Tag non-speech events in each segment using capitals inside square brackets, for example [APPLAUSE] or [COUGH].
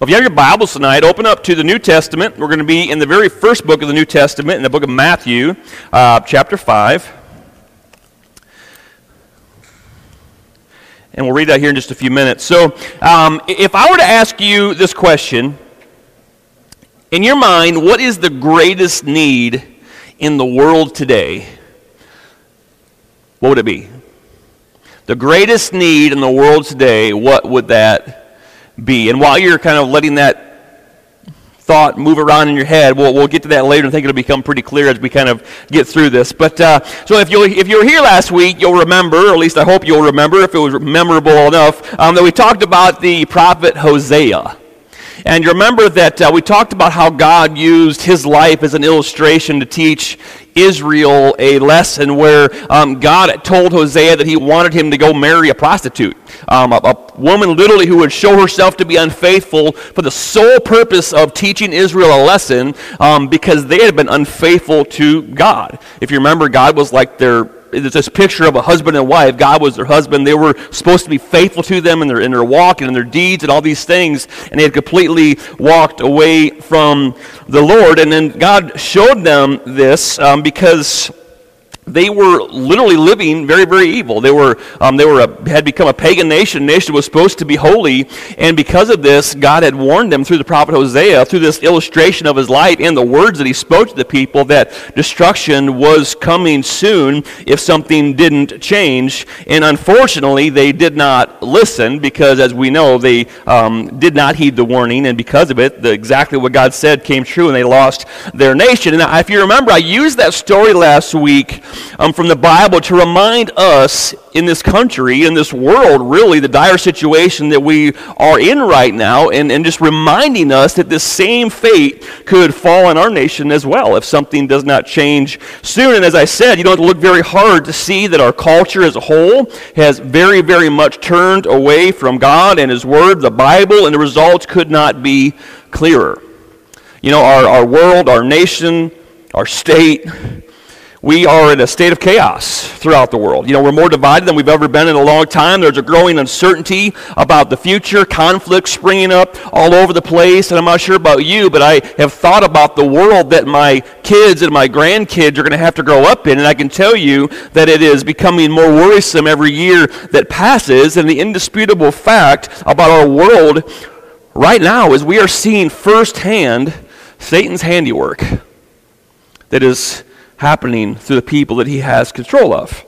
Well, if you have your Bibles tonight, open up to the New Testament. We're going to be in the very first book of the New Testament, in the book of Matthew, uh, chapter 5. And we'll read that here in just a few minutes. So, um, if I were to ask you this question, in your mind, what is the greatest need in the world today? What would it be? The greatest need in the world today, what would that be? And while you're kind of letting that thought move around in your head. We'll, we'll get to that later. I think it'll become pretty clear as we kind of get through this. But uh, so if you if you were here last week, you'll remember, or at least I hope you'll remember, if it was memorable enough, um, that we talked about the prophet Hosea. And you remember that uh, we talked about how God used his life as an illustration to teach Israel a lesson where um, God told Hosea that he wanted him to go marry a prostitute, um, a, a, woman literally who would show herself to be unfaithful for the sole purpose of teaching Israel a lesson um, because they had been unfaithful to God. If you remember, God was like their it's this picture of a husband and wife. God was their husband. They were supposed to be faithful to them in their, in their walk and in their deeds and all these things. And they had completely walked away from the Lord. And then God showed them this um, because they were literally living very, very evil. They were, um, they were a, had become a pagan nation. A nation was supposed to be holy, and because of this, God had warned them through the prophet Hosea, through this illustration of his life and the words that he spoke to the people, that destruction was coming soon if something didn't change. And unfortunately, they did not listen because, as we know, they um, did not heed the warning, and because of it, the, exactly what God said came true, and they lost their nation. And if you remember, I used that story last week um, from the Bible to remind us in this country, in this world, really, the dire situation that we are in right now, and, and just reminding us that this same fate could fall on our nation as well if something does not change soon. And as I said, you don't have to look very hard to see that our culture as a whole has very, very much turned away from God and His Word, the Bible, and the results could not be clearer. You know, our, our world, our nation, our state, we are in a state of chaos throughout the world. You know, we're more divided than we've ever been in a long time. There's a growing uncertainty about the future, conflicts springing up all over the place. And I'm not sure about you, but I have thought about the world that my kids and my grandkids are going to have to grow up in. And I can tell you that it is becoming more worrisome every year that passes. And the indisputable fact about our world right now is we are seeing firsthand Satan's handiwork that is happening through the people that he has control of.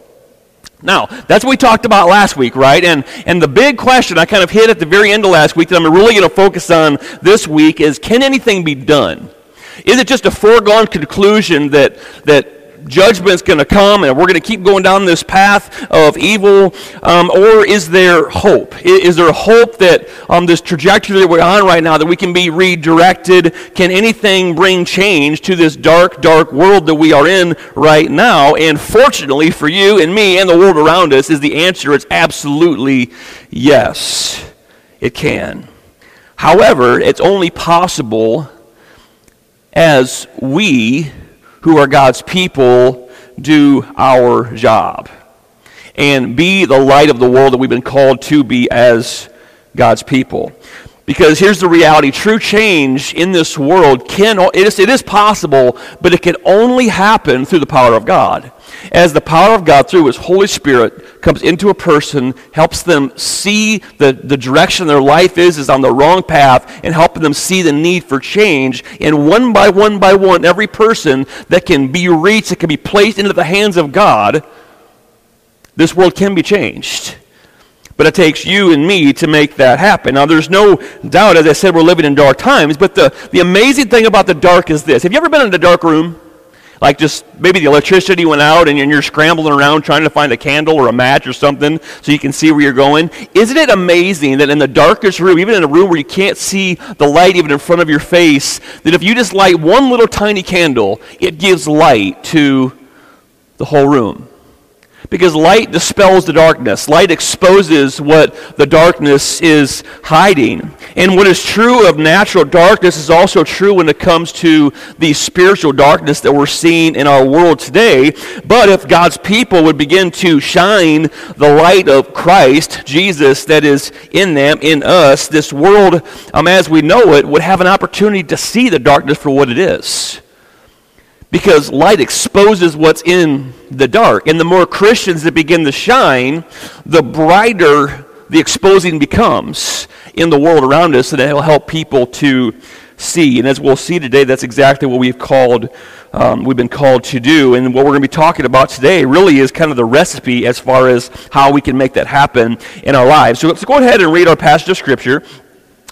Now, that's what we talked about last week, right? And, and the big question I kind of hit at the very end of last week that I'm really going to focus on this week is can anything be done? Is it just a foregone conclusion that, that judgment's going to come and we're going to keep going down this path of evil? Um, or is there hope? Is, there hope that um, this trajectory that we're on right now, that we can be redirected? Can anything bring change to this dark, dark world that we are in right now? And fortunately for you and me and the world around us, is the answer it's absolutely yes, it can. However, it's only possible as we who are God's people do our job and be the light of the world that we've been called to be as God's people. Because here's the reality true change in this world can, it is, it is possible, but it can only happen through the power of God as the power of God through His Holy Spirit comes into a person, helps them see the, the direction their life is, is on the wrong path, and helping them see the need for change. And one by one by one, every person that can be reached, that can be placed into the hands of God, this world can be changed. But it takes you and me to make that happen. Now, there's no doubt, as I said, we're living in dark times. But the, the amazing thing about the dark is this. Have you ever been in a dark room? Like just maybe the electricity went out and you're scrambling around trying to find a candle or a match or something so you can see where you're going. Isn't it amazing that in the darkest room, even in a room where you can't see the light even in front of your face, that if you just light one little tiny candle, it gives light to the whole room? Because light dispels the darkness. Light exposes what the darkness is hiding. And what is true of natural darkness is also true when it comes to the spiritual darkness that we're seeing in our world today. But if God's people would begin to shine the light of Christ, Jesus, that is in them, in us, this world, um, as we know it, would have an opportunity to see the darkness for what it is because light exposes what's in the dark. And the more Christians that begin to shine, the brighter the exposing becomes in the world around us, and it will help people to see. And as we'll see today, that's exactly what we've called. Um, we've been called to do, and what we're going to be talking about today really is kind of the recipe as far as how we can make that happen in our lives. So let's go ahead and read our passage of scripture.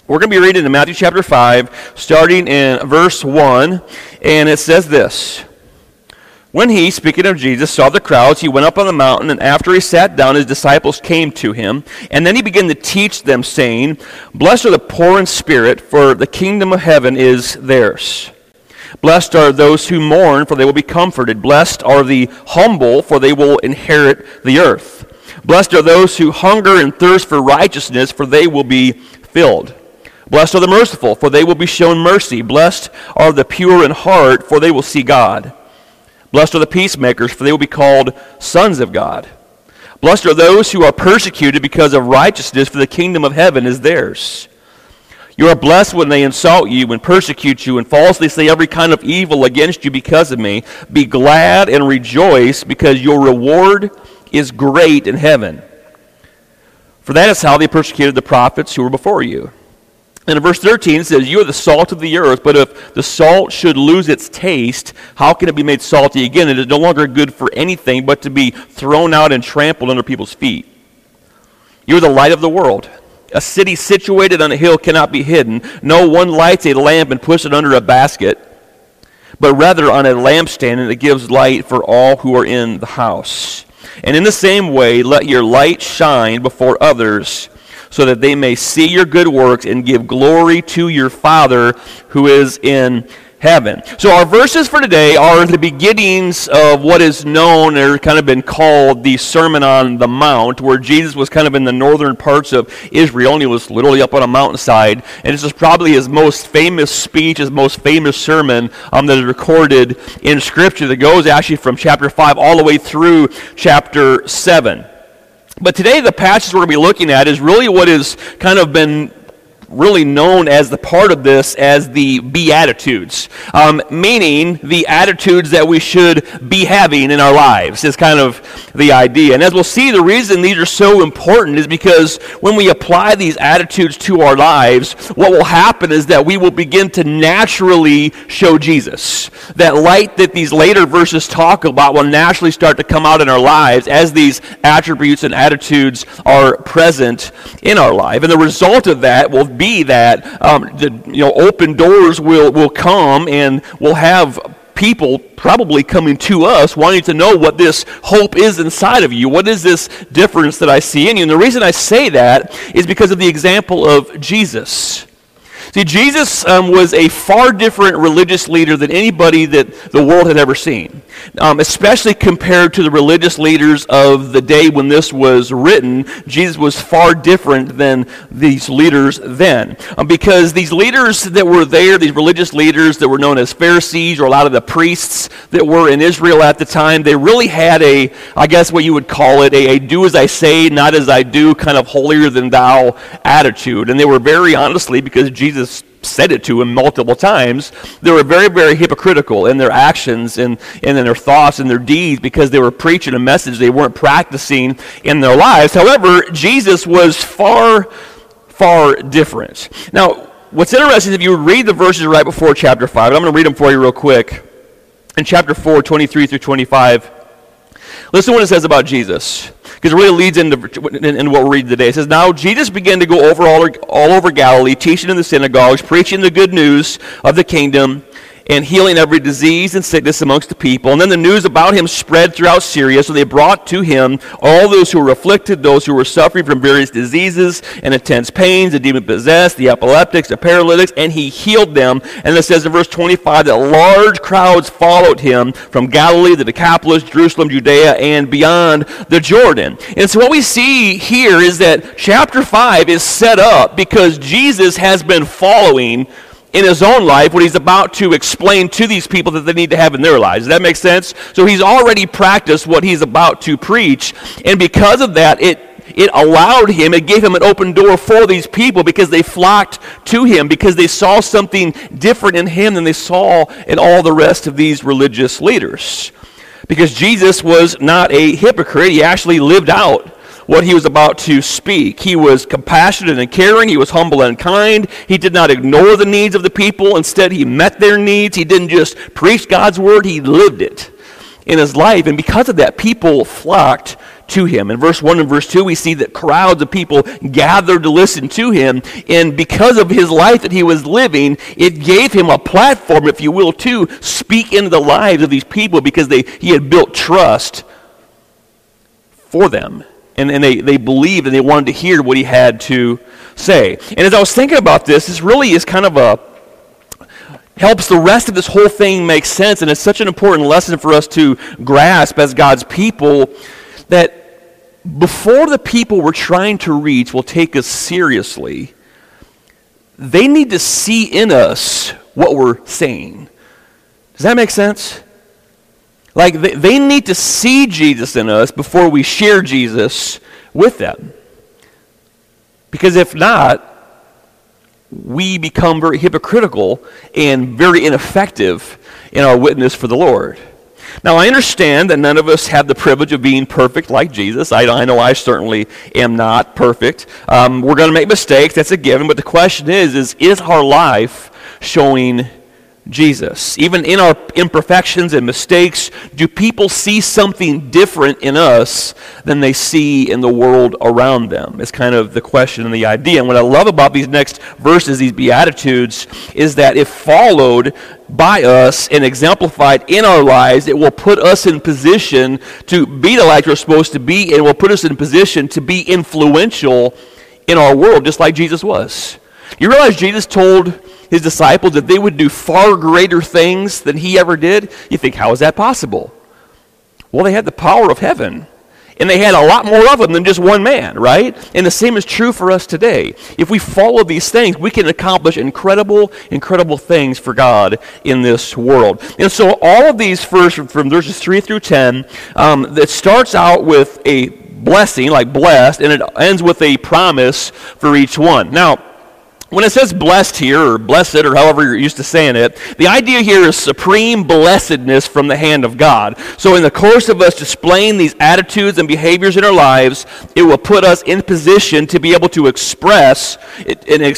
We're going to be reading in Matthew chapter 5, starting in verse 1, and it says this. When he, speaking of Jesus, saw the crowds, he went up on the mountain, and after he sat down, his disciples came to him. And then he began to teach them, saying, Blessed are the poor in spirit, for the kingdom of heaven is theirs. Blessed are those who mourn, for they will be comforted. Blessed are the humble, for they will inherit the earth. Blessed are those who hunger and thirst for righteousness, for they will be filled. Blessed are the merciful, for they will be shown mercy. Blessed are the pure in heart, for they will see God. Blessed are the peacemakers, for they will be called sons of God. Blessed are those who are persecuted because of righteousness, for the kingdom of heaven is theirs. You are blessed when they insult you and persecute you and falsely say every kind of evil against you because of me. Be glad and rejoice, because your reward is great in heaven. For that is how they persecuted the prophets who were before you. And in verse 13 it says, You are the salt of the earth, but if the salt should lose its taste, how can it be made salty again? It is no longer good for anything but to be thrown out and trampled under people's feet. You are the light of the world. A city situated on a hill cannot be hidden. No one lights a lamp and puts it under a basket, but rather on a lampstand, and it gives light for all who are in the house. And in the same way, let your light shine before others so that they may see your good works and give glory to your Father who is in heaven. So our verses for today are the beginnings of what is known or kind of been called the Sermon on the Mount, where Jesus was kind of in the northern parts of Israel and he was literally up on a mountainside. And this is probably his most famous speech, his most famous sermon um, that is recorded in Scripture that goes actually from chapter 5 all the way through chapter 7. But today, the passage we're going to be looking at is really what has kind of been really known as the part of this as the Beatitudes, um, meaning the attitudes that we should be having in our lives, is kind of the idea. And as we'll see, the reason these are so important is because when we apply these attitudes to our lives, what will happen is that we will begin to naturally show Jesus. That light that these later verses talk about will naturally start to come out in our lives as these attributes and attitudes are present in our life. And the result of that will be that um, the you know open doors will will come and we'll have people probably coming to us wanting to know what this hope is inside of you. What is this difference that I see in you? And the reason I say that is because of the example of Jesus. See, Jesus um, was a far different religious leader than anybody that the world had ever seen, um, especially compared to the religious leaders of the day when this was written. Jesus was far different than these leaders then. Um, because these leaders that were there, these religious leaders that were known as Pharisees, or a lot of the priests that were in Israel at the time, they really had a, I guess what you would call it, a, a do as I say, not as I do, kind of holier than thou attitude. And they were very honestly, because Jesus Jesus said it to him multiple times, they were very, very hypocritical in their actions and, and in their thoughts and their deeds because they were preaching a message they weren't practicing in their lives. However, Jesus was far, far different. Now, what's interesting is if you read the verses right before chapter 5, I'm going to read them for you real quick. In chapter 4, 23 through 25, listen what it says about Jesus because it really leads into, in, what we're reading today. It says, Now Jesus began to go over all, all over Galilee, teaching in the synagogues, preaching the good news of the kingdom, and healing every disease and sickness amongst the people. And then the news about him spread throughout Syria, so they brought to him all those who were afflicted, those who were suffering from various diseases and intense pains, the demon possessed, the epileptics, the paralytics, and he healed them. And it says in verse 25 that large crowds followed him from Galilee, the Decapolis, Jerusalem, Judea, and beyond the Jordan. And so what we see here is that chapter 5 is set up because Jesus has been following in his own life what he's about to explain to these people that they need to have in their lives. Does that make sense? So he's already practiced what he's about to preach, and because of that, it it allowed him, it gave him an open door for these people because they flocked to him, because they saw something different in him than they saw in all the rest of these religious leaders. Because Jesus was not a hypocrite, he actually lived out what he was about to speak. He was compassionate and caring. He was humble and kind. He did not ignore the needs of the people. Instead, he met their needs. He didn't just preach God's word, he lived it in his life. And because of that, people flocked to him. In verse 1 and verse 2, we see that crowds of people gathered to listen to him. And because of his life that he was living, it gave him a platform, if you will, to speak into the lives of these people because they, he had built trust for them and, and they, they believed and they wanted to hear what he had to say. And as I was thinking about this, this really is kind of a helps the rest of this whole thing make sense, and it's such an important lesson for us to grasp as God's people that before the people we're trying to reach will take us seriously, they need to see in us what we're saying. Does that make sense? Like, they, they need to see Jesus in us before we share Jesus with them. Because if not, we become very hypocritical and very ineffective in our witness for the Lord. Now, I understand that none of us have the privilege of being perfect like Jesus. I, I know I certainly am not perfect. Um, we're going to make mistakes, that's a given. But the question is, is, is our life showing Jesus. Even in our imperfections and mistakes, do people see something different in us than they see in the world around them? It's kind of the question and the idea. And what I love about these next verses, these Beatitudes, is that if followed by us and exemplified in our lives, it will put us in position to be the light we're supposed to be and will put us in position to be influential in our world, just like Jesus was. You realize Jesus told his disciples that they would do far greater things than he ever did, you think, how is that possible? Well, they had the power of heaven. And they had a lot more of them than just one man, right? And the same is true for us today. If we follow these things, we can accomplish incredible, incredible things for God in this world. And so, all of these first, from verses 3 through 10, um, that starts out with a blessing, like blessed, and it ends with a promise for each one. Now, when it says blessed here, or blessed, or however you're used to saying it, the idea here is supreme blessedness from the hand of God. So, in the course of us displaying these attitudes and behaviors in our lives, it will put us in position to be able to express, and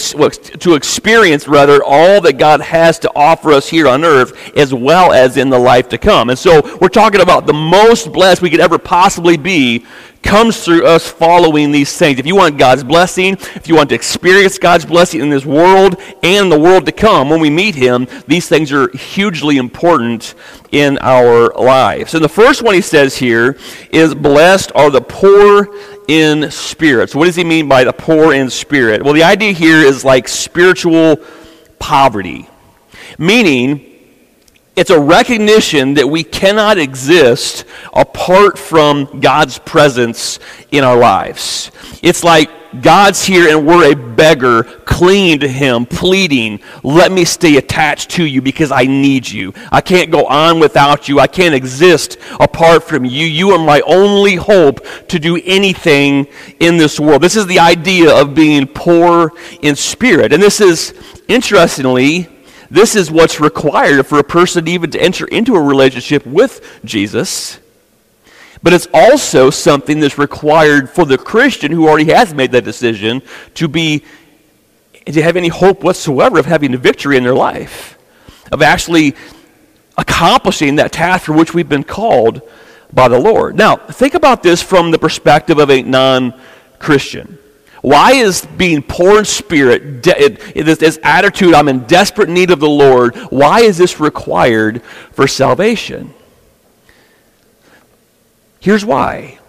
to experience, rather, all that God has to offer us here on earth, as well as in the life to come. And so, we're talking about the most blessed we could ever possibly be comes through us following these things. If you want God's blessing, if you want to experience God's blessing in this world and the world to come when we meet Him, these things are hugely important in our lives. And the first one he says here is, Blessed are the poor in spirit. So, what does he mean by the poor in spirit? Well, the idea here is like spiritual poverty, meaning, it's a recognition that we cannot exist apart from God's presence in our lives. It's like God's here and we're a beggar, clinging to Him, pleading, let me stay attached to you because I need you. I can't go on without you. I can't exist apart from you. You are my only hope to do anything in this world. This is the idea of being poor in spirit. And this is, interestingly, this is what's required for a person even to enter into a relationship with Jesus. But it's also something that's required for the Christian who already has made that decision to be to have any hope whatsoever of having a victory in their life, of actually accomplishing that task for which we've been called by the Lord. Now, think about this from the perspective of a non Christian. Why is being poor in spirit, de- this, this attitude, I'm in desperate need of the Lord, why is this required for salvation? Here's why.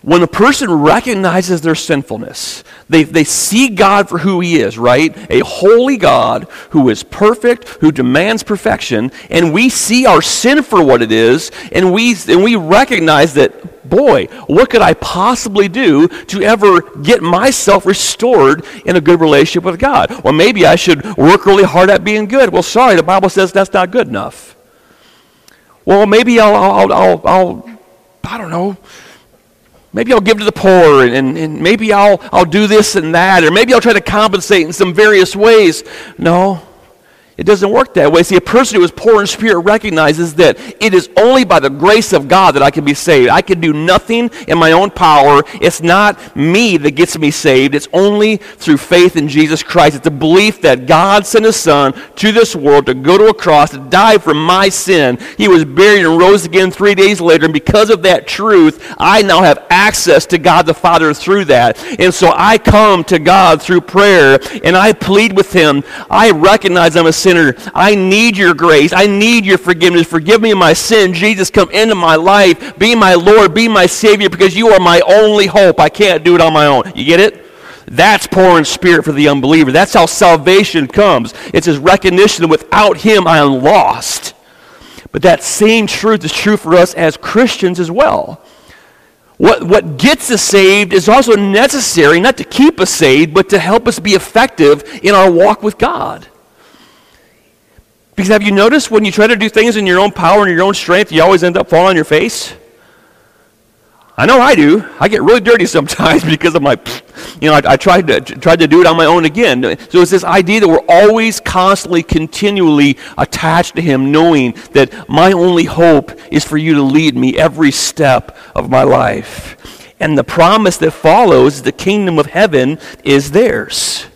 When a person recognizes their sinfulness, they, they see God for who He is, right? A holy God who is perfect, who demands perfection, and we see our sin for what it is, and we, and we recognize that, boy, what could I possibly do to ever get myself restored in a good relationship with God? Well, maybe I should work really hard at being good. Well, sorry, the Bible says that's not good enough. Well, maybe I'll, I'll, I'll, I'll I don't know maybe I'll give to the poor, and, and, maybe I'll, I'll do this and that, or maybe I'll try to compensate in some various ways. No, it doesn't work that way. See, a person who is poor in spirit recognizes that it is only by the grace of God that I can be saved. I can do nothing in my own power. It's not me that gets me saved. It's only through faith in Jesus Christ. It's a belief that God sent his son to this world to go to a cross, to die for my sin. He was buried and rose again three days later. And because of that truth, I now have access to God the Father through that. And so I come to God through prayer and I plead with him. I recognize I'm a sinner. I need your grace. I need your forgiveness. Forgive me of my sin. Jesus, come into my life. Be my Lord. Be my Savior because you are my only hope. I can't do it on my own. You get it? That's poor in spirit for the unbeliever. That's how salvation comes. It's his recognition that without him I am lost. But that same truth is true for us as Christians as well. What, what gets us saved is also necessary, not to keep us saved, but to help us be effective in our walk with God. Because have you noticed when you try to do things in your own power and your own strength, you always end up falling on your face? I know I do. I get really dirty [LAUGHS] sometimes because of my, [SNIFFS] you know, I, I tried to tried to do it on my own again. So it's this idea that we're always constantly, continually attached to Him, knowing that my only hope is for you to lead me every step of my life. And the promise that follows, the kingdom of heaven, is theirs.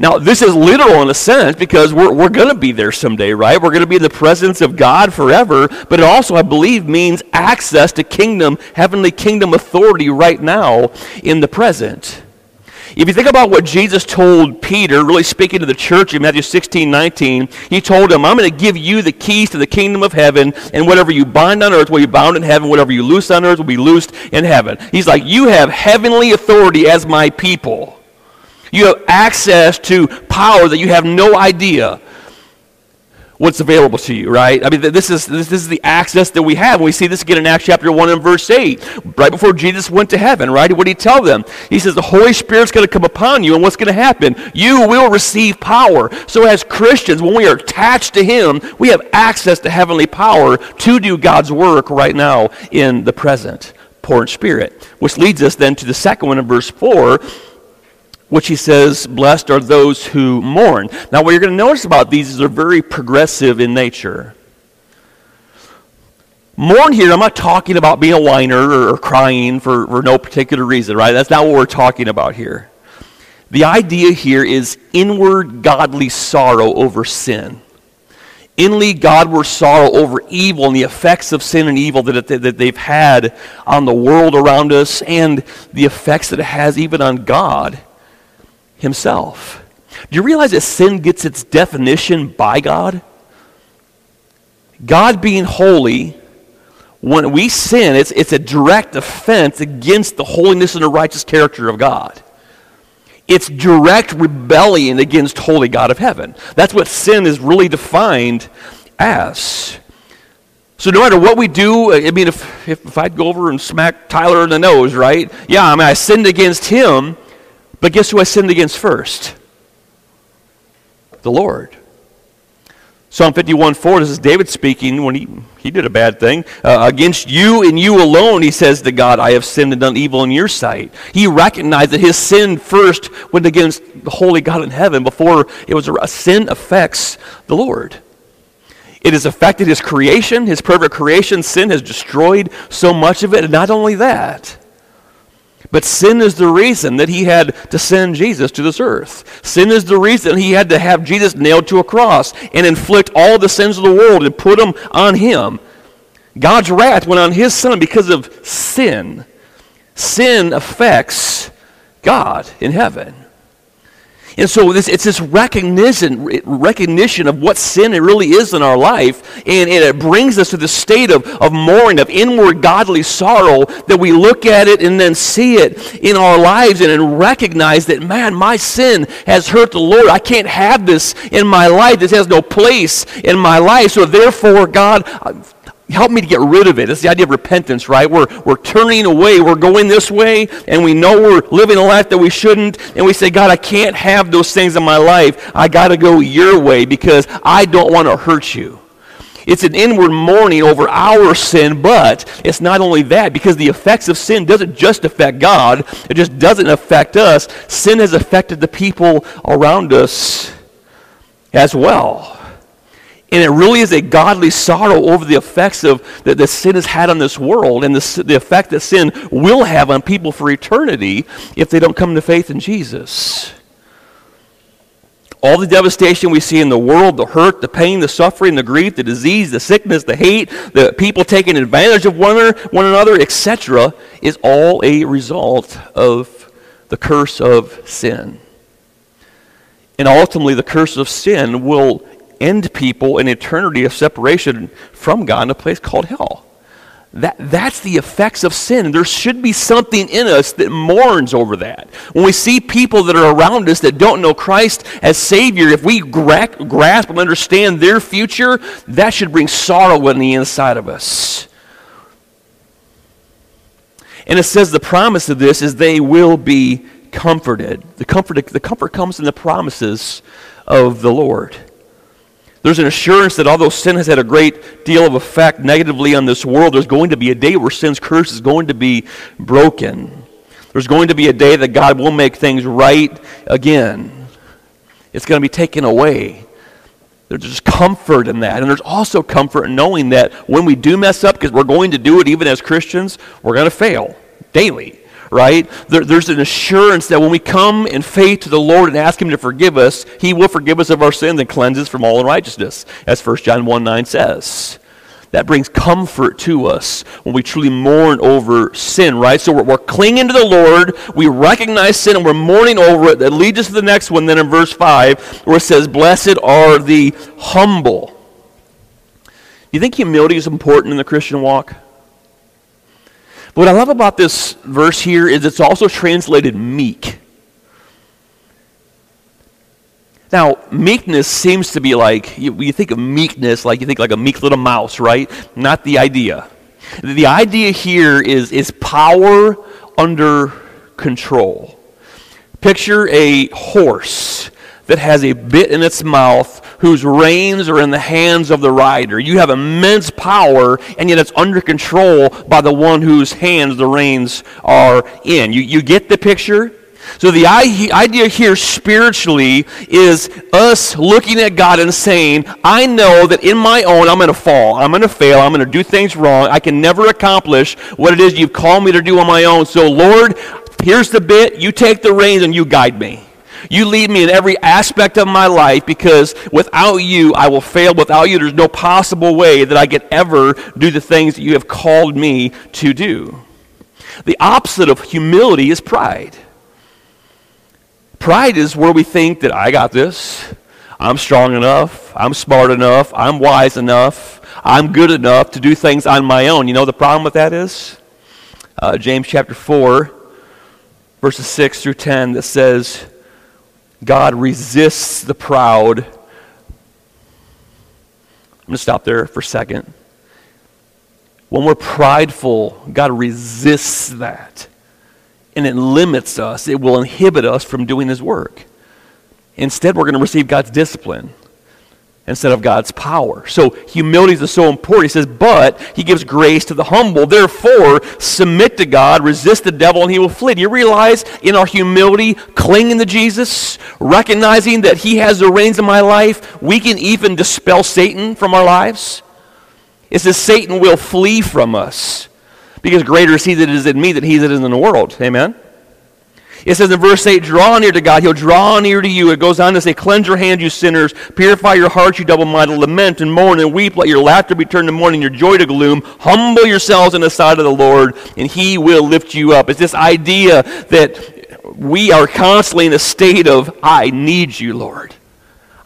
Now, this is literal in a sense because we're, we're going to be there someday, right? We're going to be in the presence of God forever, but it also, I believe, means access to kingdom, heavenly kingdom authority right now in the present. If you think about what Jesus told Peter, really speaking to the church in Matthew 16, 19, he told him, I'm going to give you the keys to the kingdom of heaven, and whatever you bind on earth will be bound in heaven, whatever you loose on earth will be loosed in heaven. He's like, You have heavenly authority as my people. You have access to power that you have no idea what's available to you, right? I mean, this is, this, this is the access that we have. We see this again in Acts chapter 1 and verse 8, right before Jesus went to heaven, right? What did he tell them? He says, The Holy Spirit's going to come upon you, and what's going to happen? You will receive power. So, as Christians, when we are attached to Him, we have access to heavenly power to do God's work right now in the present. Poor in spirit. Which leads us then to the second one in verse 4 which he says, Blessed are those who mourn. Now, what you're going to notice about these is they're very progressive in nature. Mourn here, I'm not talking about being a whiner or, crying for, for no particular reason, right? That's not what we're talking about here. The idea here is inward godly sorrow over sin. Inly Godward sorrow over evil and the effects of sin and evil that, it, that they've had on the world around us and the effects that it has even on God himself. Do you realize that sin gets its definition by God? God being holy, when we sin, it's, it's a direct offense against the holiness and the righteous character of God. It's direct rebellion against holy God of heaven. That's what sin is really defined as. So no matter what we do, I mean, if, if, if I'd go over and smack Tyler in the nose, right? Yeah, I mean, I sinned against him, but guess who I sinned against first? The Lord. Psalm 51 4, this is David speaking when he, he did a bad thing. Uh, against you and you alone, he says to God, I have sinned and done evil in your sight. He recognized that his sin first went against the holy God in heaven before it was a, a sin affects the Lord. It has affected his creation, his perfect creation. Sin has destroyed so much of it. And not only that, but sin is the reason that he had to send Jesus to this earth. Sin is the reason he had to have Jesus nailed to a cross and inflict all the sins of the world and put them on him. God's wrath went on his son because of sin. Sin affects God in heaven. And so this, it's this recognition, recognition of what sin really is in our life, and, and it brings us to the state of, of mourning, of inward godly sorrow, that we look at it and then see it in our lives and, and recognize that, man, my sin has hurt the Lord. I can't have this in my life. This has no place in my life. So therefore, God, help me to get rid of it. That's the idea of repentance, right? We're, we're turning away. We're going this way, and we know we're living a life that we shouldn't. And we say, God, I can't have those things in my life. I got to go your way because I don't want to hurt you. It's an inward mourning over our sin, but it's not only that, because the effects of sin doesn't just affect God, it just doesn't affect us. Sin has affected the people around us as well. And it really is a godly sorrow over the effects of that the sin has had on this world and the, the effect that sin will have on people for eternity if they don't come to faith in Jesus. All the devastation we see in the world, the hurt, the pain, the suffering, the grief, the disease, the sickness, the hate, the people taking advantage of one another, one another etc., is all a result of the curse of sin. And ultimately, the curse of sin will end people in eternity of separation from God in a place called hell. That, that's the effects of sin. There should be something in us that mourns over that. When we see people that are around us that don't know Christ as Savior, if we gra- grasp and understand their future, that should bring sorrow on the inside of us. And it says the promise of this is they will be comforted. The comfort, the comfort comes in the promises of the Lord. There's an assurance that although sin has had a great deal of effect negatively on this world, there's going to be a day where sin's curse is going to be broken. There's going to be a day that God will make things right again. It's going to be taken away. There's just comfort in that. And there's also comfort in knowing that when we do mess up, because we're going to do it even as Christians, we're going to fail daily right? There, there's an assurance that when we come in faith to the Lord and ask Him to forgive us, He will forgive us of our sins and cleanse us from all unrighteousness, as 1 John 1 9 says. That brings comfort to us when we truly mourn over sin, right? So we're, we're clinging to the Lord, we recognize sin, and we're mourning over it. That leads us to the next one, then in verse 5, where it says, Blessed are the humble. Do you think humility is important in the Christian walk? What I love about this verse here is it's also translated meek. Now, meekness seems to be like, you, you, think of meekness, like you think like a meek little mouse, right? Not the idea. The idea here is, is power under control. Picture a horse that has a bit in its mouth whose reins are in the hands of the rider. You have immense power, and yet it's under control by the one whose hands the reins are in. You, you get the picture? So the idea here spiritually is us looking at God and saying, I know that in my own I'm going to fall. I'm going to fail. I'm going to do things wrong. I can never accomplish what it is you've called me to do on my own. So Lord, here's the bit. You take the reins and you guide me. You lead me in every aspect of my life because without you, I will fail. Without you, there's no possible way that I could ever do the things that you have called me to do. The opposite of humility is pride. Pride is where we think that I got this. I'm strong enough. I'm smart enough. I'm wise enough. I'm good enough to do things on my own. You know the problem with that is? Uh, James chapter 4, verses 6 through 10, that says, God resists the proud. I'm going to stop there for a second. When we're prideful, God resists that. And it limits us, it will inhibit us from doing His work. Instead, we're going to receive God's discipline instead of God's power. So humility is so important. He says, but he gives grace to the humble. Therefore, submit to God, resist the devil, and he will flee. Do you realize in our humility, clinging to Jesus, recognizing that he has the reins of my life, we can even dispel Satan from our lives? It says Satan will flee from us because greater is he that is in me than he that is in the world. Amen? It says in verse 8, draw near to God, he'll draw near to you. It goes on to say, cleanse your hands, you sinners. Purify your hearts, you double-minded. Lament and mourn and weep. Let your laughter be turned to mourning, your joy to gloom. Humble yourselves in the sight of the Lord, and he will lift you up. It's this idea that we are constantly in a state of, I need you, Lord.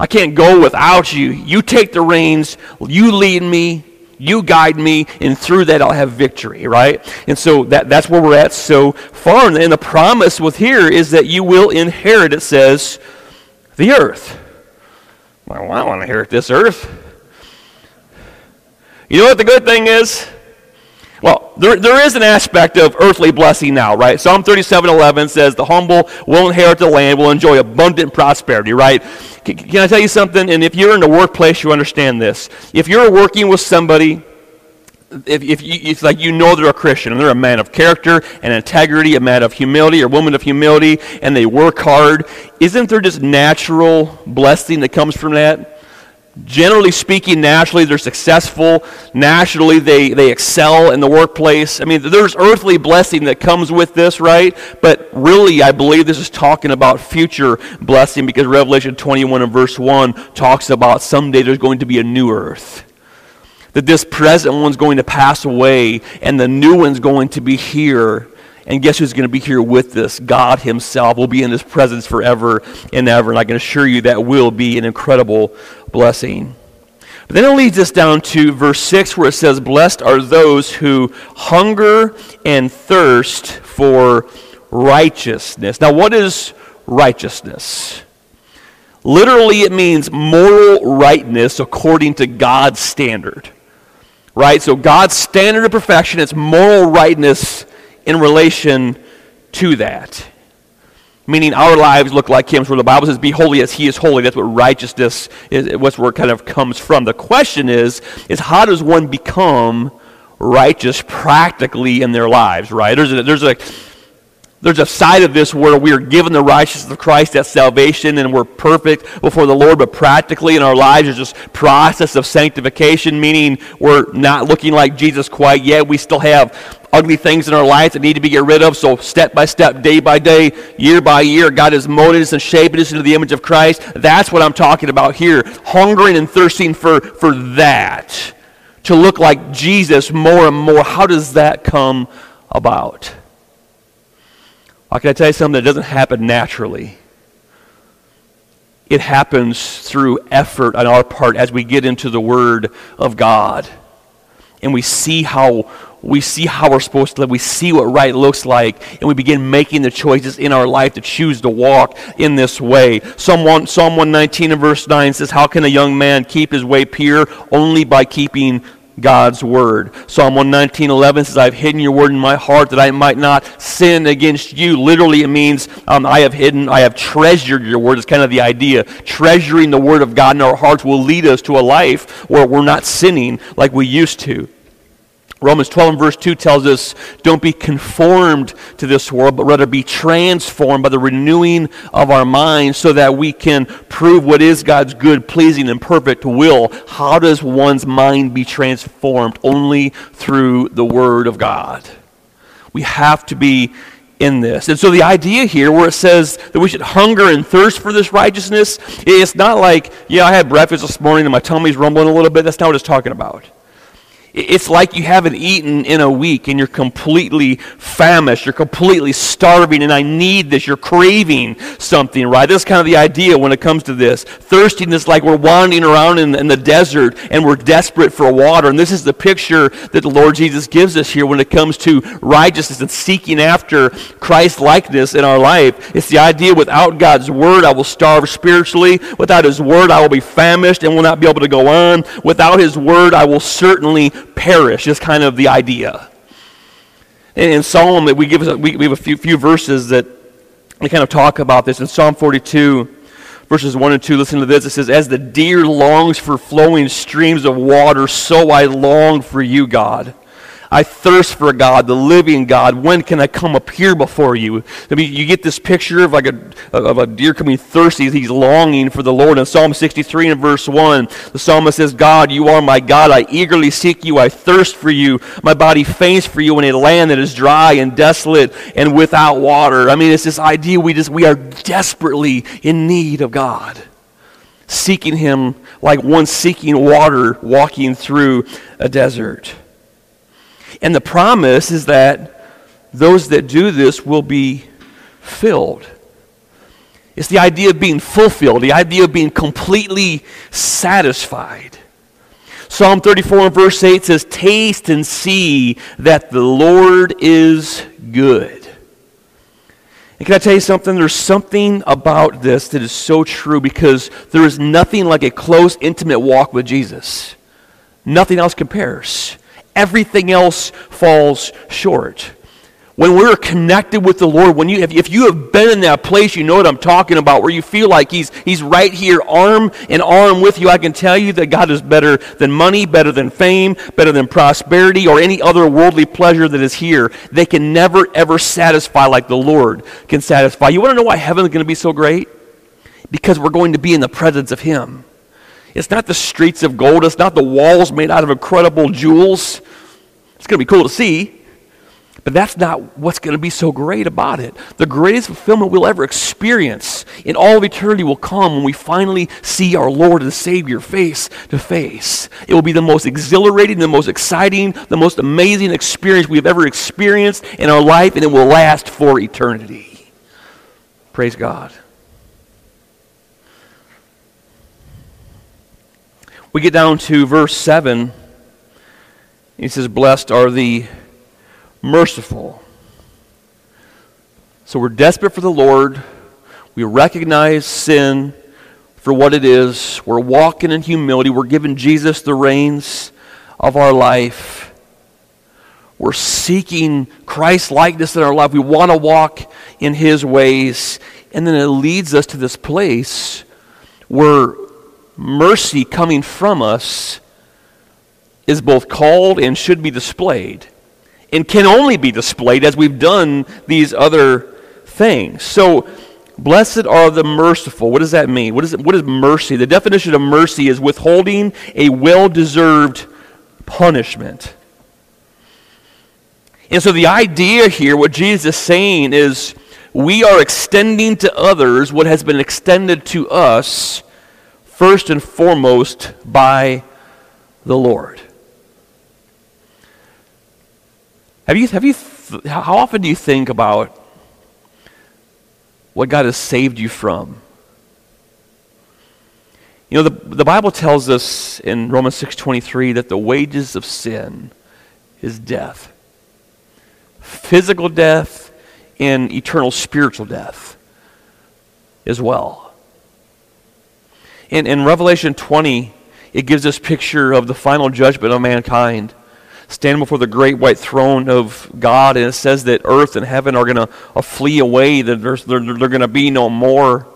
I can't go without you. You take the reins, you lead me, you guide me, and through that I'll have victory, right? And so that, that's where we're at so far. And the promise with here is that you will inherit, it says, the earth. Well, I want to inherit this earth. You know what the good thing is? Well, there, there is an aspect of earthly blessing now, right? Psalm 37 11 says, The humble will inherit the land, will enjoy abundant prosperity, right? Can, can I tell you something? And if you're in the workplace, you understand this. If you're working with somebody, if, if you, it's like you know they're a Christian and they're a man of character and integrity, a man of humility or woman of humility, and they work hard, isn't there just natural blessing that comes from that? Generally speaking, nationally, they're successful. Nationally, they, they excel in the workplace. I mean, there's earthly blessing that comes with this, right? But really, I believe this is talking about future blessing because Revelation 21 and verse 1 talks about someday there's going to be a new earth. That this present one's going to pass away and the new one's going to be here. And guess who's going to be here with us? God Himself will be in His presence forever and ever. And I can assure you that will be an incredible blessing. But then it leads us down to verse 6 where it says, Blessed are those who hunger and thirst for righteousness. Now, what is righteousness? Literally, it means moral rightness according to God's standard. Right? So, God's standard of perfection, it's moral rightness in relation to that. Meaning our lives look like Him. So the Bible says, be holy as He is holy. That's what righteousness is, what's where it kind of comes from. The question is, is how does one become righteous practically in their lives, right? There's a, there's a, there's a side of this where we are given the righteousness of Christ at salvation and we're perfect before the Lord, but practically in our lives there's this process of sanctification, meaning we're not looking like Jesus quite yet. We still have ugly things in our lives that need to be get rid of. So step by step, day by day, year by year, God is molding us and shaping us into the image of Christ. That's what I'm talking about here. Hungering and thirsting for, for that. To look like Jesus more and more. How does that come about? Well, can I tell you something that doesn't happen naturally? It happens through effort on our part as we get into the Word of God and we see how we see how we're supposed to live. We see what right looks like, and we begin making the choices in our life to choose to walk in this way. Psalm, 1, Psalm 119 and verse 9 says, How can a young man keep his way pure? Only by keeping God's word. Psalm 119, 11 says, I've hidden your word in my heart that I might not sin against you. Literally, it means um, I have hidden, I have treasured your word. It's kind of the idea. Treasuring the word of God in our hearts will lead us to a life where we're not sinning like we used to. Romans 12 and verse 2 tells us, Don't be conformed to this world, but rather be transformed by the renewing of our minds so that we can prove what is God's good, pleasing, and perfect will. How does one's mind be transformed? Only through the Word of God. We have to be in this. And so the idea here, where it says that we should hunger and thirst for this righteousness, it's not like, yeah, I had breakfast this morning and my tummy's rumbling a little bit. That's not what it's talking about. It's like you haven't eaten in a week and you're completely famished. You're completely starving, and I need this. You're craving something, right? That's kind of the idea when it comes to this. Thirstiness, like we're wandering around in, in the desert and we're desperate for water. And this is the picture that the Lord Jesus gives us here when it comes to righteousness and seeking after Christ likeness in our life. It's the idea without God's word, I will starve spiritually. Without His word, I will be famished and will not be able to go on. Without His word, I will certainly perish, is kind of the idea. And in Psalm, we, give, we, we have a few, few verses that we kind of talk about this. In Psalm 42, verses 1 and 2, listen to this. It says, As the deer longs for flowing streams of water, so I long for you, God. I thirst for God, the living God. When can I come here before you? I mean, you get this picture of like a, of a deer coming thirsty. He's longing for the Lord. In Psalm 63 and verse 1, the psalmist says, God, you are my God. I eagerly seek you. I thirst for you. My body faints for you in a land that is dry and desolate and without water. I mean, it's this idea we just, we are desperately in need of God seeking him like one seeking water walking through a desert. And the promise is that those that do this will be filled. It's the idea of being fulfilled, the idea of being completely satisfied. Psalm 34 and verse 8 says, Taste and see that the Lord is good. And can I tell you something? There's something about this that is so true because there is nothing like a close, intimate walk with Jesus. Nothing else compares. Everything else falls short. When we're connected with the Lord, when you, if, if you have been in that place, you know what I'm talking about, where you feel like he's, he's right here, arm in arm with you, I can tell you that God is better than money, better than fame, better than prosperity, or any other worldly pleasure that is here. They can never, ever satisfy like the Lord can satisfy. You want to know why heaven is going to be so great? Because we're going to be in the presence of Him. It's not the streets of gold, it's not the walls made out of incredible jewels. It's going to be cool to see. But that's not what's going to be so great about it. The greatest fulfillment we'll ever experience in all of eternity will come when we finally see our Lord and Savior face to face. It will be the most exhilarating, the most exciting, the most amazing experience we have ever experienced in our life, and it will last for eternity. Praise God. We get down to verse 7. He says, Blessed are the merciful. So we're desperate for the Lord. We recognize sin for what it is. We're walking in humility. We're giving Jesus the reins of our life. We're seeking Christ likeness in our life. We want to walk in his ways. And then it leads us to this place where mercy coming from us is both called and should be displayed and can only be displayed as we've done these other things. So, blessed are the merciful. What does that mean? What is, what is mercy? The definition of mercy is withholding a well deserved punishment. And so, the idea here, what Jesus is saying is, we are extending to others what has been extended to us, first and foremost, by the Lord. Have you, have you, th- how often do you think about what God has saved you from? You know, the, the Bible tells us in Romans 6.23 that the wages of sin is death. Physical death and eternal spiritual death as well. In, in Revelation 20, it gives us picture of the final judgment of mankind Standing before the great white throne of God, and it says that earth and heaven are going to uh, flee away, that they're, they're, they're going to be no more.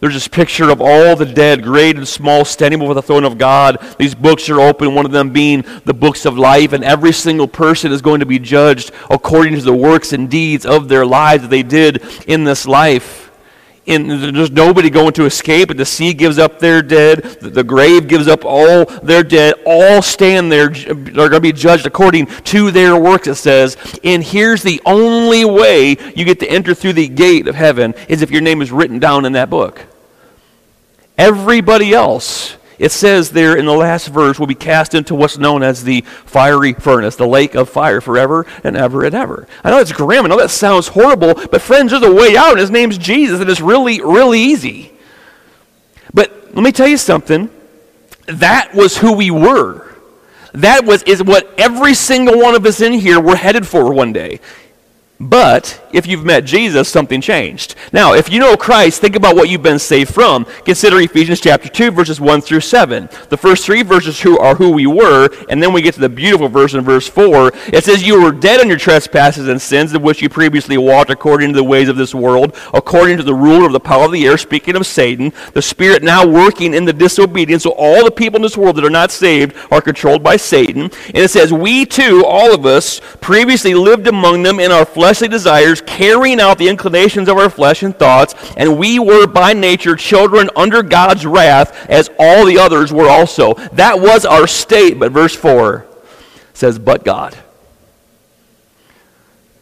There's this picture of all the dead, great and small, standing before the throne of God. These books are open, one of them being the books of life, and every single person is going to be judged according to the works and deeds of their lives that they did in this life and there's nobody going to escape, and the sea gives up their dead, the grave gives up all their dead, all stand there, they're going to be judged according to their works, it says. And here's the only way you get to enter through the gate of heaven is if your name is written down in that book. Everybody else it says there in the last verse, will be cast into what's known as the fiery furnace, the lake of fire forever and ever and ever. I know it's grim. I know that sounds horrible, but friends, there's a way out, and his name's Jesus, and it's really, really easy. But let me tell you something. That was who we were. That was is what every single one of us in here were headed for one day. But if you've met Jesus, something changed. Now, if you know Christ, think about what you've been saved from. Consider Ephesians chapter 2, verses 1 through 7. The first three verses who are who we were, and then we get to the beautiful verse in verse 4. It says, You were dead in your trespasses and sins, in which you previously walked according to the ways of this world, according to the ruler of the power of the air, speaking of Satan, the spirit now working in the disobedience. So all the people in this world that are not saved are controlled by Satan. And it says, We too, all of us, previously lived among them in our fleshly desires, carrying out the inclinations of our flesh and thoughts, and we were by nature children under God's wrath, as all the others were also. That was our state, but verse 4 says, But God.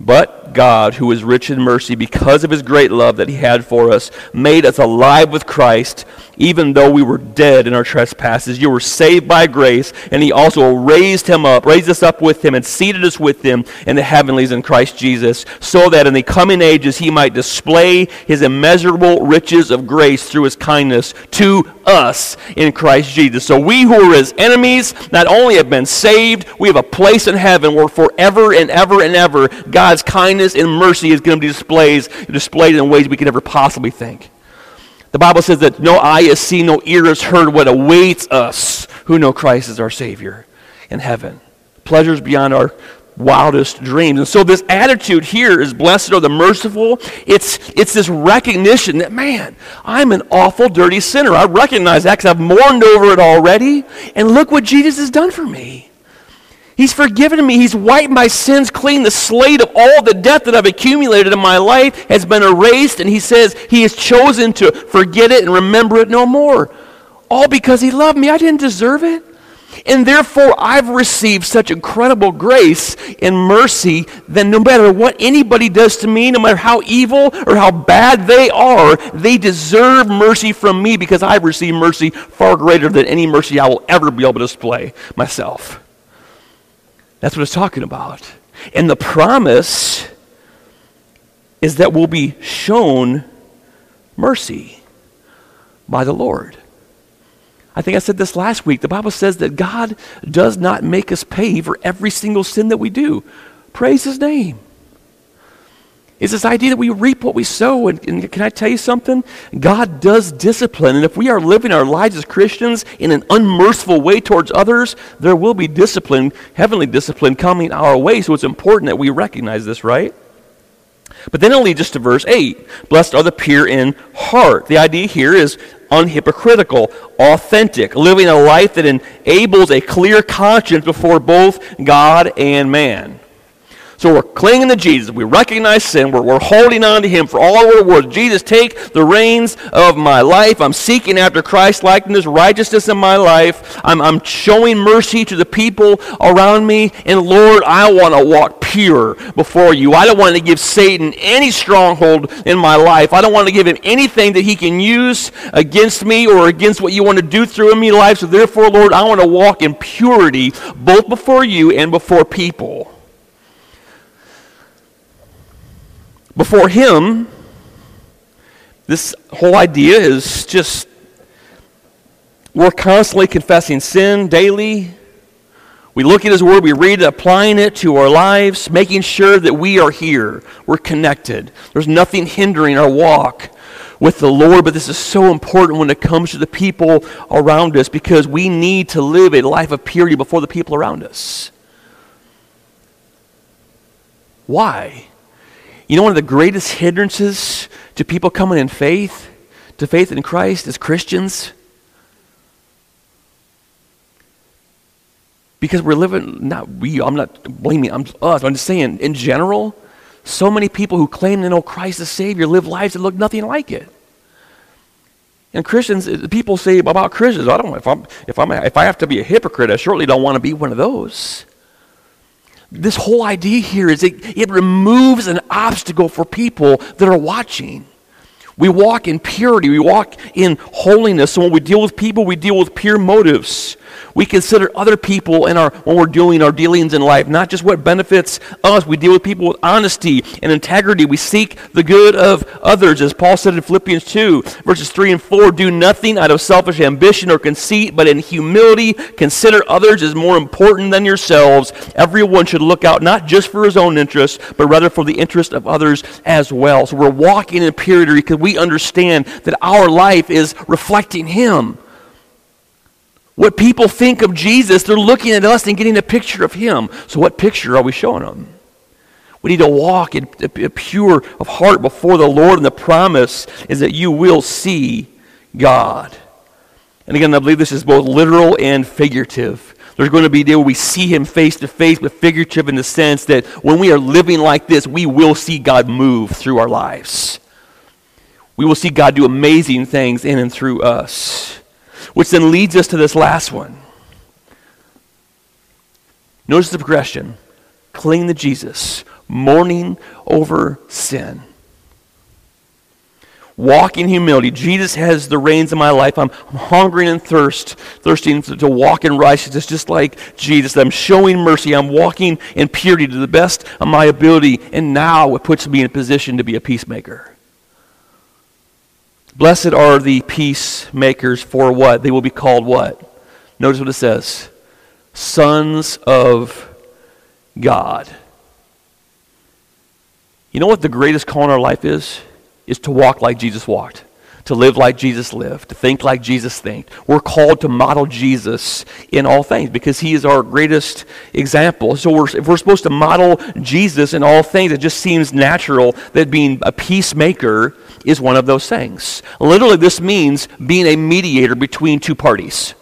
But God, who is rich in mercy because of his great love that he had for us, made us alive with Christ, even though we were dead in our trespasses. You were saved by grace, and he also raised him up, raised us up with him, and seated us with him in the heavenlies in Christ Jesus, so that in the coming ages he might display his immeasurable riches of grace through his kindness to us in Christ Jesus. So we who were his enemies not only have been saved, we have a place in heaven where forever and ever and ever God's kindness and mercy is going to be displayed, displayed in ways we could never possibly think. The Bible says that no eye has seen, no ear has heard what awaits us who know Christ as our Savior in heaven. Pleasures beyond our wildest dreams. And so this attitude here is blessed are the merciful. It's, it's this recognition that, man, I'm an awful, dirty sinner. I recognize that because I've mourned over it already. And look what Jesus has done for me. He's forgiven me. He's wiped my sins clean. The slate of all the debt that I've accumulated in my life has been erased. And he says he has chosen to forget it and remember it no more. All because he loved me. I didn't deserve it. And therefore, I've received such incredible grace and mercy that no matter what anybody does to me, no matter how evil or how bad they are, they deserve mercy from me because I've received mercy far greater than any mercy I will ever be able to display myself. That's what it's talking about. And the promise is that we'll be shown mercy by the Lord. I think I said this last week. The Bible says that God does not make us pay for every single sin that we do. Praise His name. It's this idea that we reap what we sow. And, and, can I tell you something? God does discipline. And if we are living our lives as Christians in an unmerciful way towards others, there will be discipline, heavenly discipline, coming our way. So it's important that we recognize this, right? But then it'll lead us to verse 8. Blessed are the pure in heart. The idea here is unhypocritical, authentic, living a life that enables a clear conscience before both God and man. So we're clinging to Jesus. We recognize sin. We're, we're holding on to Him for all we're worth. Jesus, take the reins of my life. I'm seeking after Christ likeness, righteousness in my life. I'm, I'm showing mercy to the people around me. And Lord, I want to walk pure before you. I don't want to give Satan any stronghold in my life. I don't want to give him anything that he can use against me or against what you want to do through me life. So therefore, Lord, I want to walk in purity both before you and before people. Before Him, this whole idea is just we're constantly confessing sin daily. We look at His Word, we read it, applying it to our lives, making sure that we are here. We're connected. There's nothing hindering our walk with the Lord, but this is so important when it comes to the people around us because we need to live a life of purity before the people around us. Why? You know, one of the greatest hindrances to people coming in faith, to faith in Christ as Christians, because we're living, not we, I'm not blaming I'm us, I'm just saying, in general, so many people who claim to know Christ as Savior live lives that look nothing like it. And Christians, eh, people say about Christians, I don't if I'm, if I'm, if I have to be a hypocrite, I surely don't want to be one of those this whole idea here is it, it removes an obstacle for people that are watching. We walk in purity. We walk in holiness. So when we deal with people, we deal with pure motives. We consider other people in our, when we're doing our dealings in life, not just what benefits us. We deal with people with honesty and integrity. We seek the good of others. As Paul said in Philippians 2, verses 3 and 4 do nothing out of selfish ambition or conceit, but in humility consider others as more important than yourselves. Everyone should look out not just for his own interest, but rather for the interest of others as well. So we're walking in purity because we understand that our life is reflecting him. What people think of Jesus, they're looking at us and getting a picture of him. So, what picture are we showing them? We need to walk in, pure of heart before the Lord, and the promise is that you will see God. And again, I believe this is both literal and figurative. There's going to be a day where we see him face to face, but figurative in the sense that when we are living like this, we will see God move through our lives. We will see God do amazing things in and through us. Which then leads us to this last one. Notice the progression cling to Jesus, mourning over sin. Walk in humility. Jesus has the reins of my life. I'm, I'm hungering and thirst, thirsting to, to walk in righteousness, just like Jesus. I'm showing mercy. I'm walking in purity to the best of my ability. And now it puts me in a position to be a peacemaker. Blessed are the peacemakers for what? They will be called what? Notice what it says sons of God. You know what the greatest call in our life is? Is to walk like Jesus walked, to live like Jesus lived, to think like Jesus thinked. We're called to model Jesus in all things because he is our greatest example. So we're, if we're supposed to model Jesus in all things, it just seems natural that being a peacemaker is one of those things. Literally, this means being a mediator between two parties.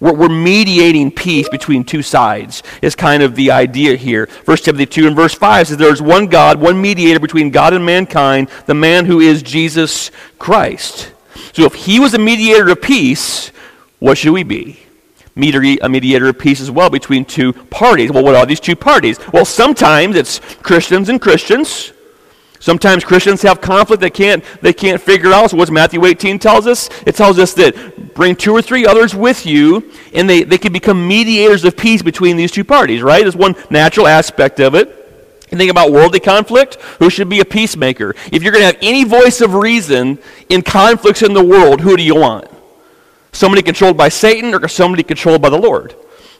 We're, we're, mediating peace between two sides, is kind of the idea here. 1 Timothy 2 and verse 5 says, There is one God, one mediator between God and mankind, the man who is Jesus Christ. So if he was a mediator of peace, what should we be? a mediator of peace as well between two parties. Well, what are these two parties? Well, sometimes it's Christians and Christians. Sometimes Christians have conflict they can't, they can't figure out. So what's Matthew 18 tells us? It tells us that bring two or three others with you, and they, they can become mediators of peace between these two parties, right? There's one natural aspect of it. You think about worldly conflict, who should be a peacemaker? If you're going to have any voice of reason in conflicts in the world, who do you want? Somebody controlled by Satan or somebody controlled by the Lord?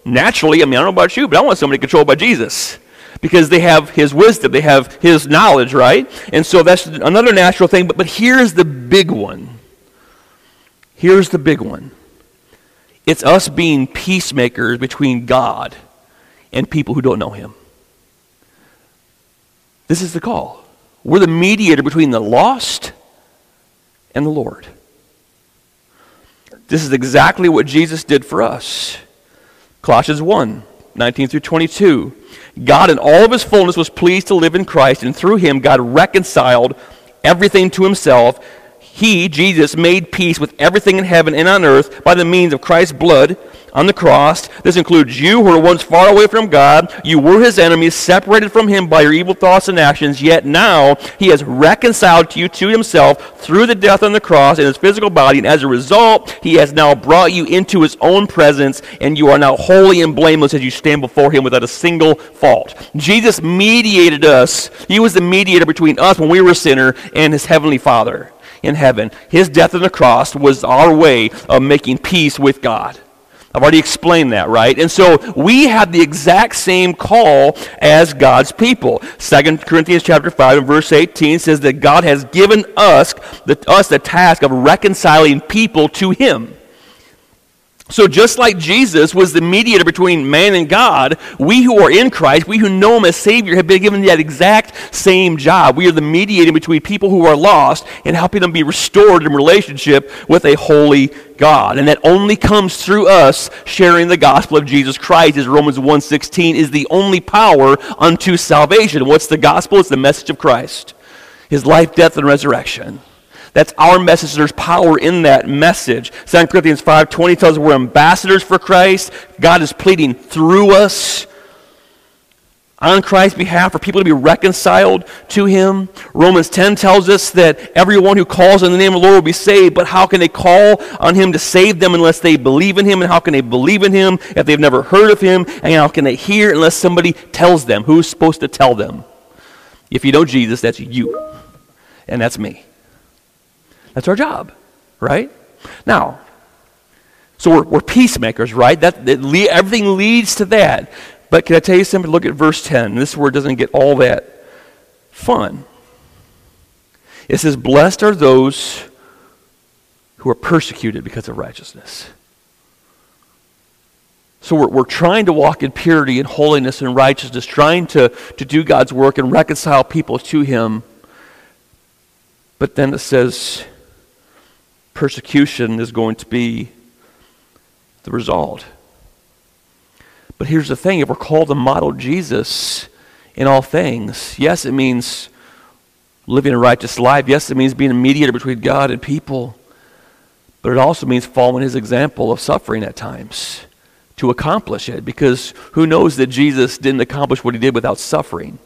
Naturally, I mean, I don't know about you, but I want somebody controlled by Jesus because they have his wisdom, they have his knowledge, right? And so that's another natural thing. But, but here's the big one. Here's the big one it's us being peacemakers between God and people who don't know him. This is the call. We're the mediator between the lost and the Lord. This is exactly what Jesus did for us. Colossians 1 19 through 22. God, in all of his fullness, was pleased to live in Christ, and through him, God reconciled everything to himself. He, Jesus, made peace with everything in heaven and on earth by the means of Christ's blood on the cross. This includes you who were once far away from God. You were his enemies, separated from him by your evil thoughts and actions. Yet now he has reconciled you to himself through the death on the cross in his physical body. And as a result, he has now brought you into his own presence, and you are now holy and blameless as you stand before him without a single fault. Jesus mediated us. He was the mediator between us when we were a sinner and his heavenly Father in heaven. His death on the cross was our way of making peace with God. I've already explained that, right? And so we have the exact same call as God's people. 2 Corinthians chapter 5 and verse 18 says that God has given us the, us the task of reconciling people to him. So, just like Jesus was the mediator between man and God, we who are in Christ, we who know Him as Savior, have been given that exact same job. We are the mediator between people who are lost and helping them be restored in relationship with a holy God. And that only comes through us sharing the gospel of Jesus Christ, as Romans 1.16 is the only power unto salvation. What's the gospel? It's the message of Christ. His life, death, and resurrection. That's our message. There's power in that message. 2 Corinthians 5.20 tells us we're ambassadors for Christ. God is pleading through us on Christ's behalf for people to be reconciled to him. Romans 10 tells us that everyone who calls on the name of the Lord will be saved, but how can they call on him to save them unless they believe in him? And how can they believe in him if they've never heard of him? And how can they hear unless somebody tells them? Who's supposed to tell them? If you know Jesus, that's you. And that's me. That's our job, right? Now, so we're, we're peacemakers, right? That, le- everything leads to that. But can I tell you something? Look at verse 10. This word doesn't get all that fun. It says, Blessed are those who are persecuted because of righteousness. So we're, we're trying to walk in purity and holiness and righteousness, trying to, to do God's work and reconcile people to Him. But then it says, persecution is going to be the result. But here's the thing if we're called to model Jesus in all things, yes, it means living a righteous life. Yes, it means being a mediator between God and people. But it also means following his example of suffering at times to accomplish it. Because who knows that Jesus didn't accomplish what he did without suffering?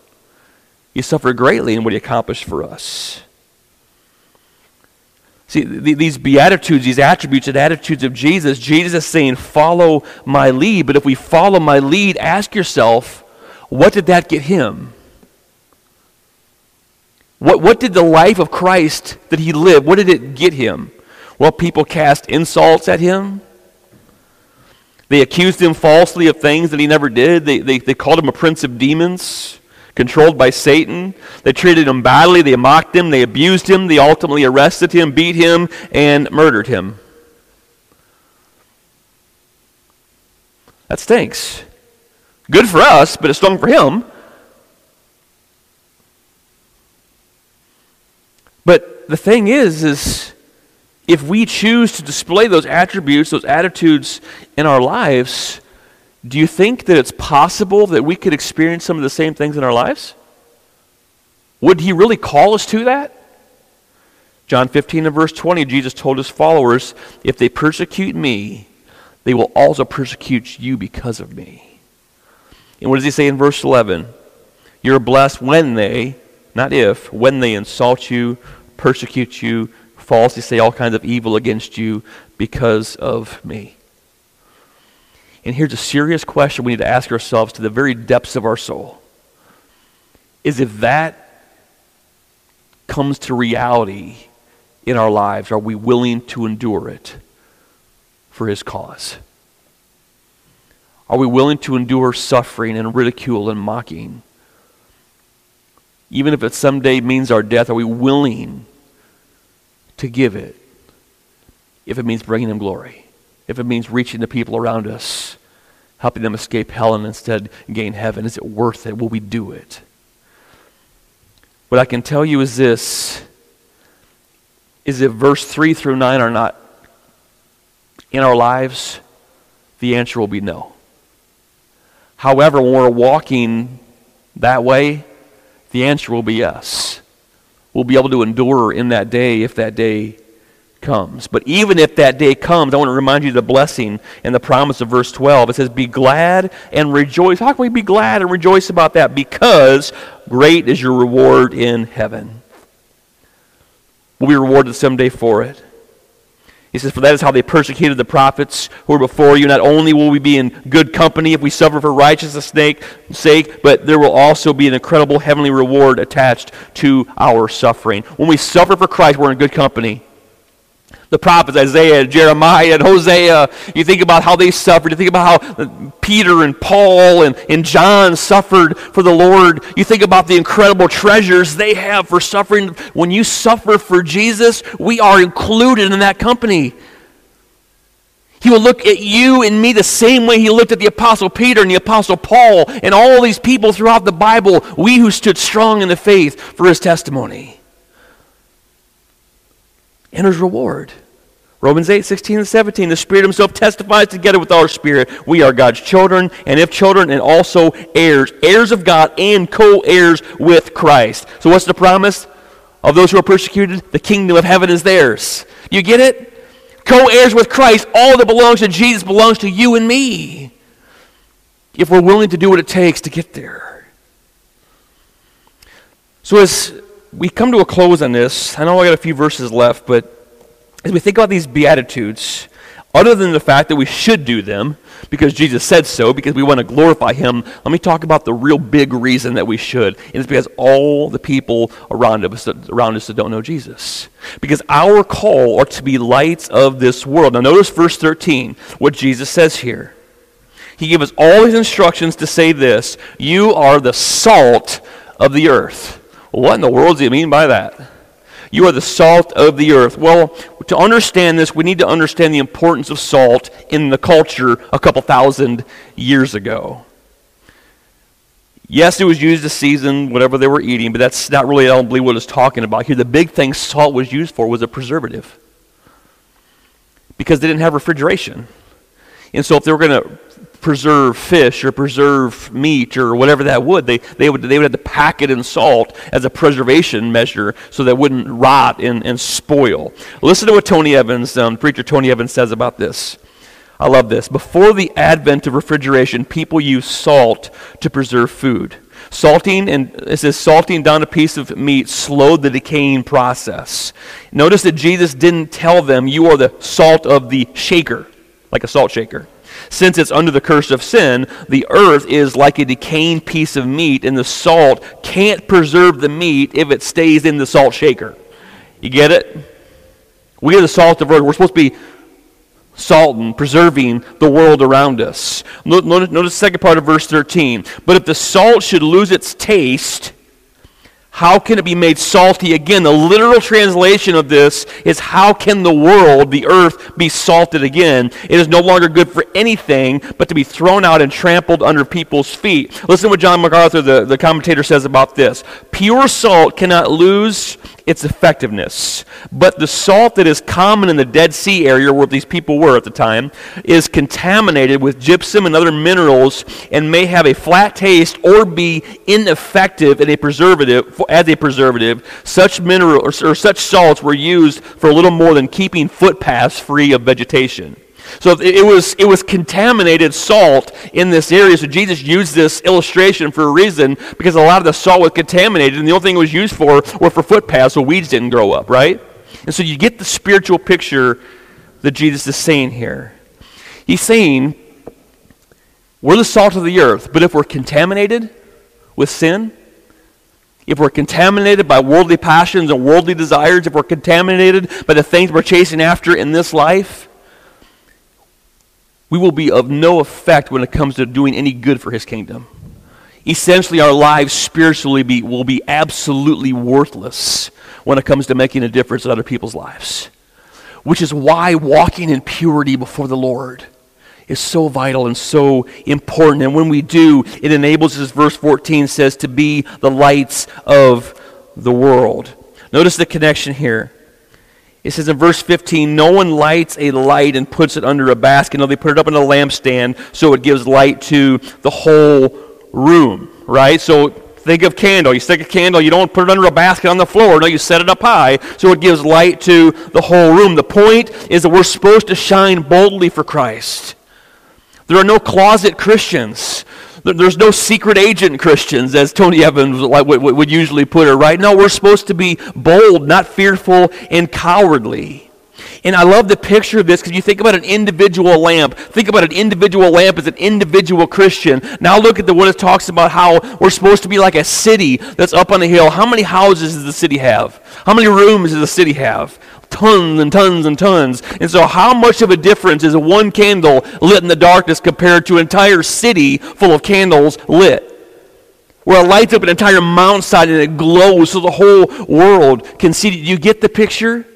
He suffered greatly in what he accomplished for us. See, these beatitudes, these attributes and attitudes of Jesus, Jesus is saying, follow my lead. But if we follow my lead, ask yourself, what did that get him? What, what did the life of Christ that he lived, what did it get him? Well, people cast insults at him. They accused him falsely of things that he never did. They, they, they called him a prince of demons controlled by Satan. They treated him badly, they mocked him, they abused him, they ultimately arrested him, beat him, and murdered him. That stinks. Good for us, but it stung for him. But the thing is, is if we choose to display those attributes, those attitudes in our lives, do you think that it's possible that we could experience some of the same things in our lives? Would he really call us to that? John 15 and verse 20, Jesus told his followers, If they persecute me, they will also persecute you because of me. And what does he say in verse 11? You're blessed when they, not if, when they insult you, persecute you, falsely say all kinds of evil against you because of me. And here's a serious question we need to ask ourselves to the very depths of our soul is if that comes to reality in our lives, are we willing to endure it for His cause? Are we willing to endure suffering and ridicule and mocking? Even if it someday means our death, are we willing to give it if it means bringing Him glory? if it means reaching the people around us, helping them escape hell and instead gain heaven? Is it worth it? Will we do it? What I can tell you is this is if verse 3 through 9 are not in our lives, the answer will be no. However, when we're walking that way, the answer will be yes. We'll be able to endure in that day if that day comes. But even if that day comes, I want to remind you the blessing and the promise of verse 12. It says, Be glad and rejoice. How can we be glad and rejoice about that? Because great is your reward in heaven. We'll be rewarded someday for it. He says, For that is how they persecuted the prophets who were before you. Not only will we be in good company if we suffer for righteousness' sake, but there will also be an incredible heavenly reward attached to our suffering. When we suffer for Christ, we're in good company the prophets, Isaiah, Jeremiah, and Hosea. You think about how they suffered. You think about how Peter and Paul and, and John suffered for the Lord. You think about the incredible treasures they have for suffering. When you suffer for Jesus, we are included in that company. He will look at you and me the same way he looked at the Apostle Peter and the Apostle Paul and all these people throughout the Bible, we who stood strong in the faith for his testimony and his reward. Romans 8, 16 and 17. The Spirit Himself testifies together with our spirit. We are God's children, and if children, and also heirs, heirs of God and co heirs with Christ. So, what's the promise of those who are persecuted? The kingdom of heaven is theirs. You get it? Co heirs with Christ. All that belongs to Jesus belongs to you and me. If we're willing to do what it takes to get there. So, as we come to a close on this. I know I got a few verses left, but as we think about these Beatitudes, other than the fact that we should do them, because Jesus said so, because we want to glorify Him, let me talk about the real big reason that we should. And it's because all the people around us, around us that don't know Jesus. Because our call are to be lights of this world. Now, notice verse 13, what Jesus says here. He gives us all his instructions to say this You are the salt of the earth. What in the world does he mean by that? You are the salt of the earth. Well, to understand this, we need to understand the importance of salt in the culture a couple thousand years ago. Yes, it was used to season whatever they were eating, but that's not really, I don't believe, what it's talking about here. The big thing salt was used for was a preservative because they didn't have refrigeration. And so if they were going to preserve fish or preserve meat or whatever that would. They, they, would, they would have to pack it in salt as a preservation measure so that wouldn't rot and, and spoil. Listen to what Tony Evans, um, preacher Tony Evans, says about this. I love this. Before the advent of refrigeration, people used salt to preserve food. Salting, and it says salting down a piece of meat slowed the decaying process. Notice that Jesus didn't tell them, You are the salt of the shaker, like a salt shaker. Since it's under the curse of sin, the earth is like a decaying piece of meat, and the salt can't preserve the meat if it stays in the salt shaker. You get it? We are the salt of earth. We're supposed to be salting, preserving the world around us. Notice, notice the second part of verse 13. But if the salt should lose its taste, how can it be made salty again? The literal translation of this is how can the world, the earth, be salted again? It is no longer good for anything but to be thrown out and trampled under people's feet. Listen to what John MacArthur, the, the commentator, says about this. Pure salt cannot lose its effectiveness. But the salt that is common in the Dead Sea area where these people were at the time is contaminated with gypsum and other minerals and may have a flat taste or be ineffective in a preservative as a preservative. Such mineral or, or such salts were used for a little more than keeping footpaths free of vegetation. So it was, it was contaminated salt in this area. So Jesus used this illustration for a reason because a lot of the salt was contaminated, and the only thing it was used for were for footpaths so weeds didn't grow up, right? And so you get the spiritual picture that Jesus is saying here. He's saying, we're the salt of the earth, but if we're contaminated with sin, if we're contaminated by worldly passions and worldly desires, if we're contaminated by the things we're chasing after in this life, we will be of no effect when it comes to doing any good for his kingdom. Essentially, our lives spiritually be, will be absolutely worthless when it comes to making a difference in other people's lives. Which is why walking in purity before the Lord is so vital and so important. And when we do, it enables us, verse 14 says, to be the lights of the world. Notice the connection here. It says in verse 15, no one lights a light and puts it under a basket. No, they put it up in a lampstand so it gives light to the whole room, right? So think of candle. You stick a candle, you don't put it under a basket on the floor. No, you set it up high so it gives light to the whole room. The point is that we're supposed to shine boldly for Christ. There are no closet Christians. There's no secret agent Christians, as Tony Evans would usually put it, right? No, we're supposed to be bold, not fearful and cowardly. And I love the picture of this because you think about an individual lamp. Think about an individual lamp as an individual Christian. Now look at the what it talks about how we're supposed to be like a city that's up on a hill. How many houses does the city have? How many rooms does the city have? Tons and tons and tons. And so, how much of a difference is one candle lit in the darkness compared to an entire city full of candles lit? Where it lights up an entire mountainside and it glows so the whole world can see. Do You get the picture?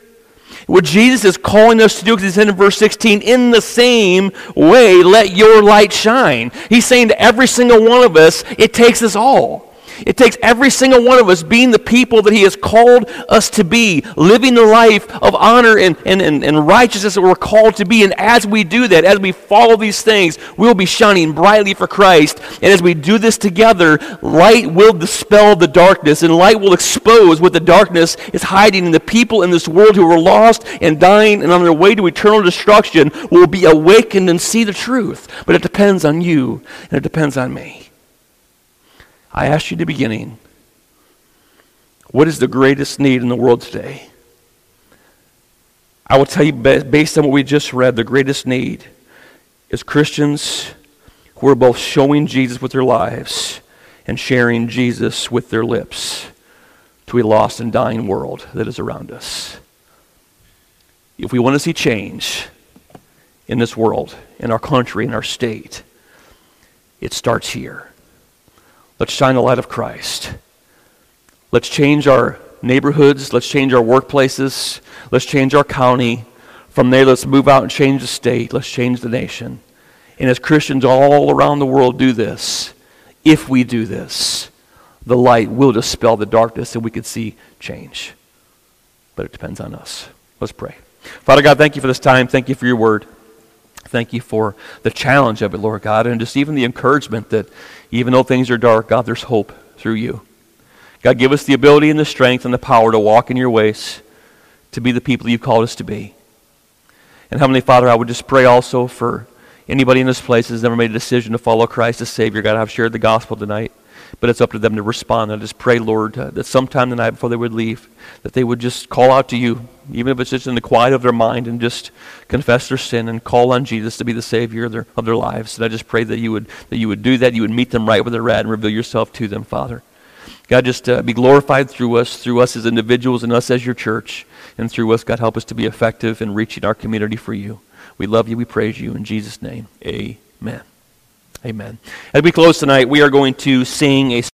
What Jesus is calling us to do, because he said in verse 16, in the same way, let your light shine. He's saying to every single one of us, it takes us all. It takes every single one of us being the people that He has called us to be, living the life of honor and, and, and, and righteousness that we're called to be. And as we do that, as we follow these things, we'll be shining brightly for Christ. And as we do this together, light will dispel the darkness, and light will expose what the darkness is hiding. And the people in this world who are lost and dying and on their way to eternal destruction will be awakened and see the truth. But it depends on you, and it depends on me. I asked you at the beginning, what is the greatest need in the world today? I will tell you, based on what we just read, the greatest need is Christians who are both showing Jesus with their lives and sharing Jesus with their lips to a lost and dying world that is around us. If we want to see change in this world, in our country, in our state, it starts here. Let's shine the light of Christ. Let's change our neighborhoods. Let's change our workplaces. Let's change our county. From there, let's move out and change the state. Let's change the nation. And as Christians all around the world do this, if we do this, the light will dispel the darkness and we can see change. But it depends on us. Let's pray. Father God, thank you for this time. Thank you for your word. Thank you for the challenge of it, Lord God, and just even the encouragement that even though things are dark, God, there's hope through you. God, give us the ability and the strength and the power to walk in your ways, to be the people you've called us to be. And Heavenly Father, I would just pray also for anybody in this place who's never made a decision to follow Christ as Savior. God, I've shared the gospel tonight. But it's up to them to respond. I just pray, Lord, uh, that sometime the night before they would leave, that they would just call out to you, even if it's just in the quiet of their mind, and just confess their sin and call on Jesus to be the Savior of their, of their lives. And I just pray that you would that you would do that. You would meet them right where they're at and reveal yourself to them, Father. God, just uh, be glorified through us, through us as individuals and us as your church, and through us, God, help us to be effective in reaching our community for you. We love you. We praise you. In Jesus' name, amen. Amen. As we close tonight, we are going to sing a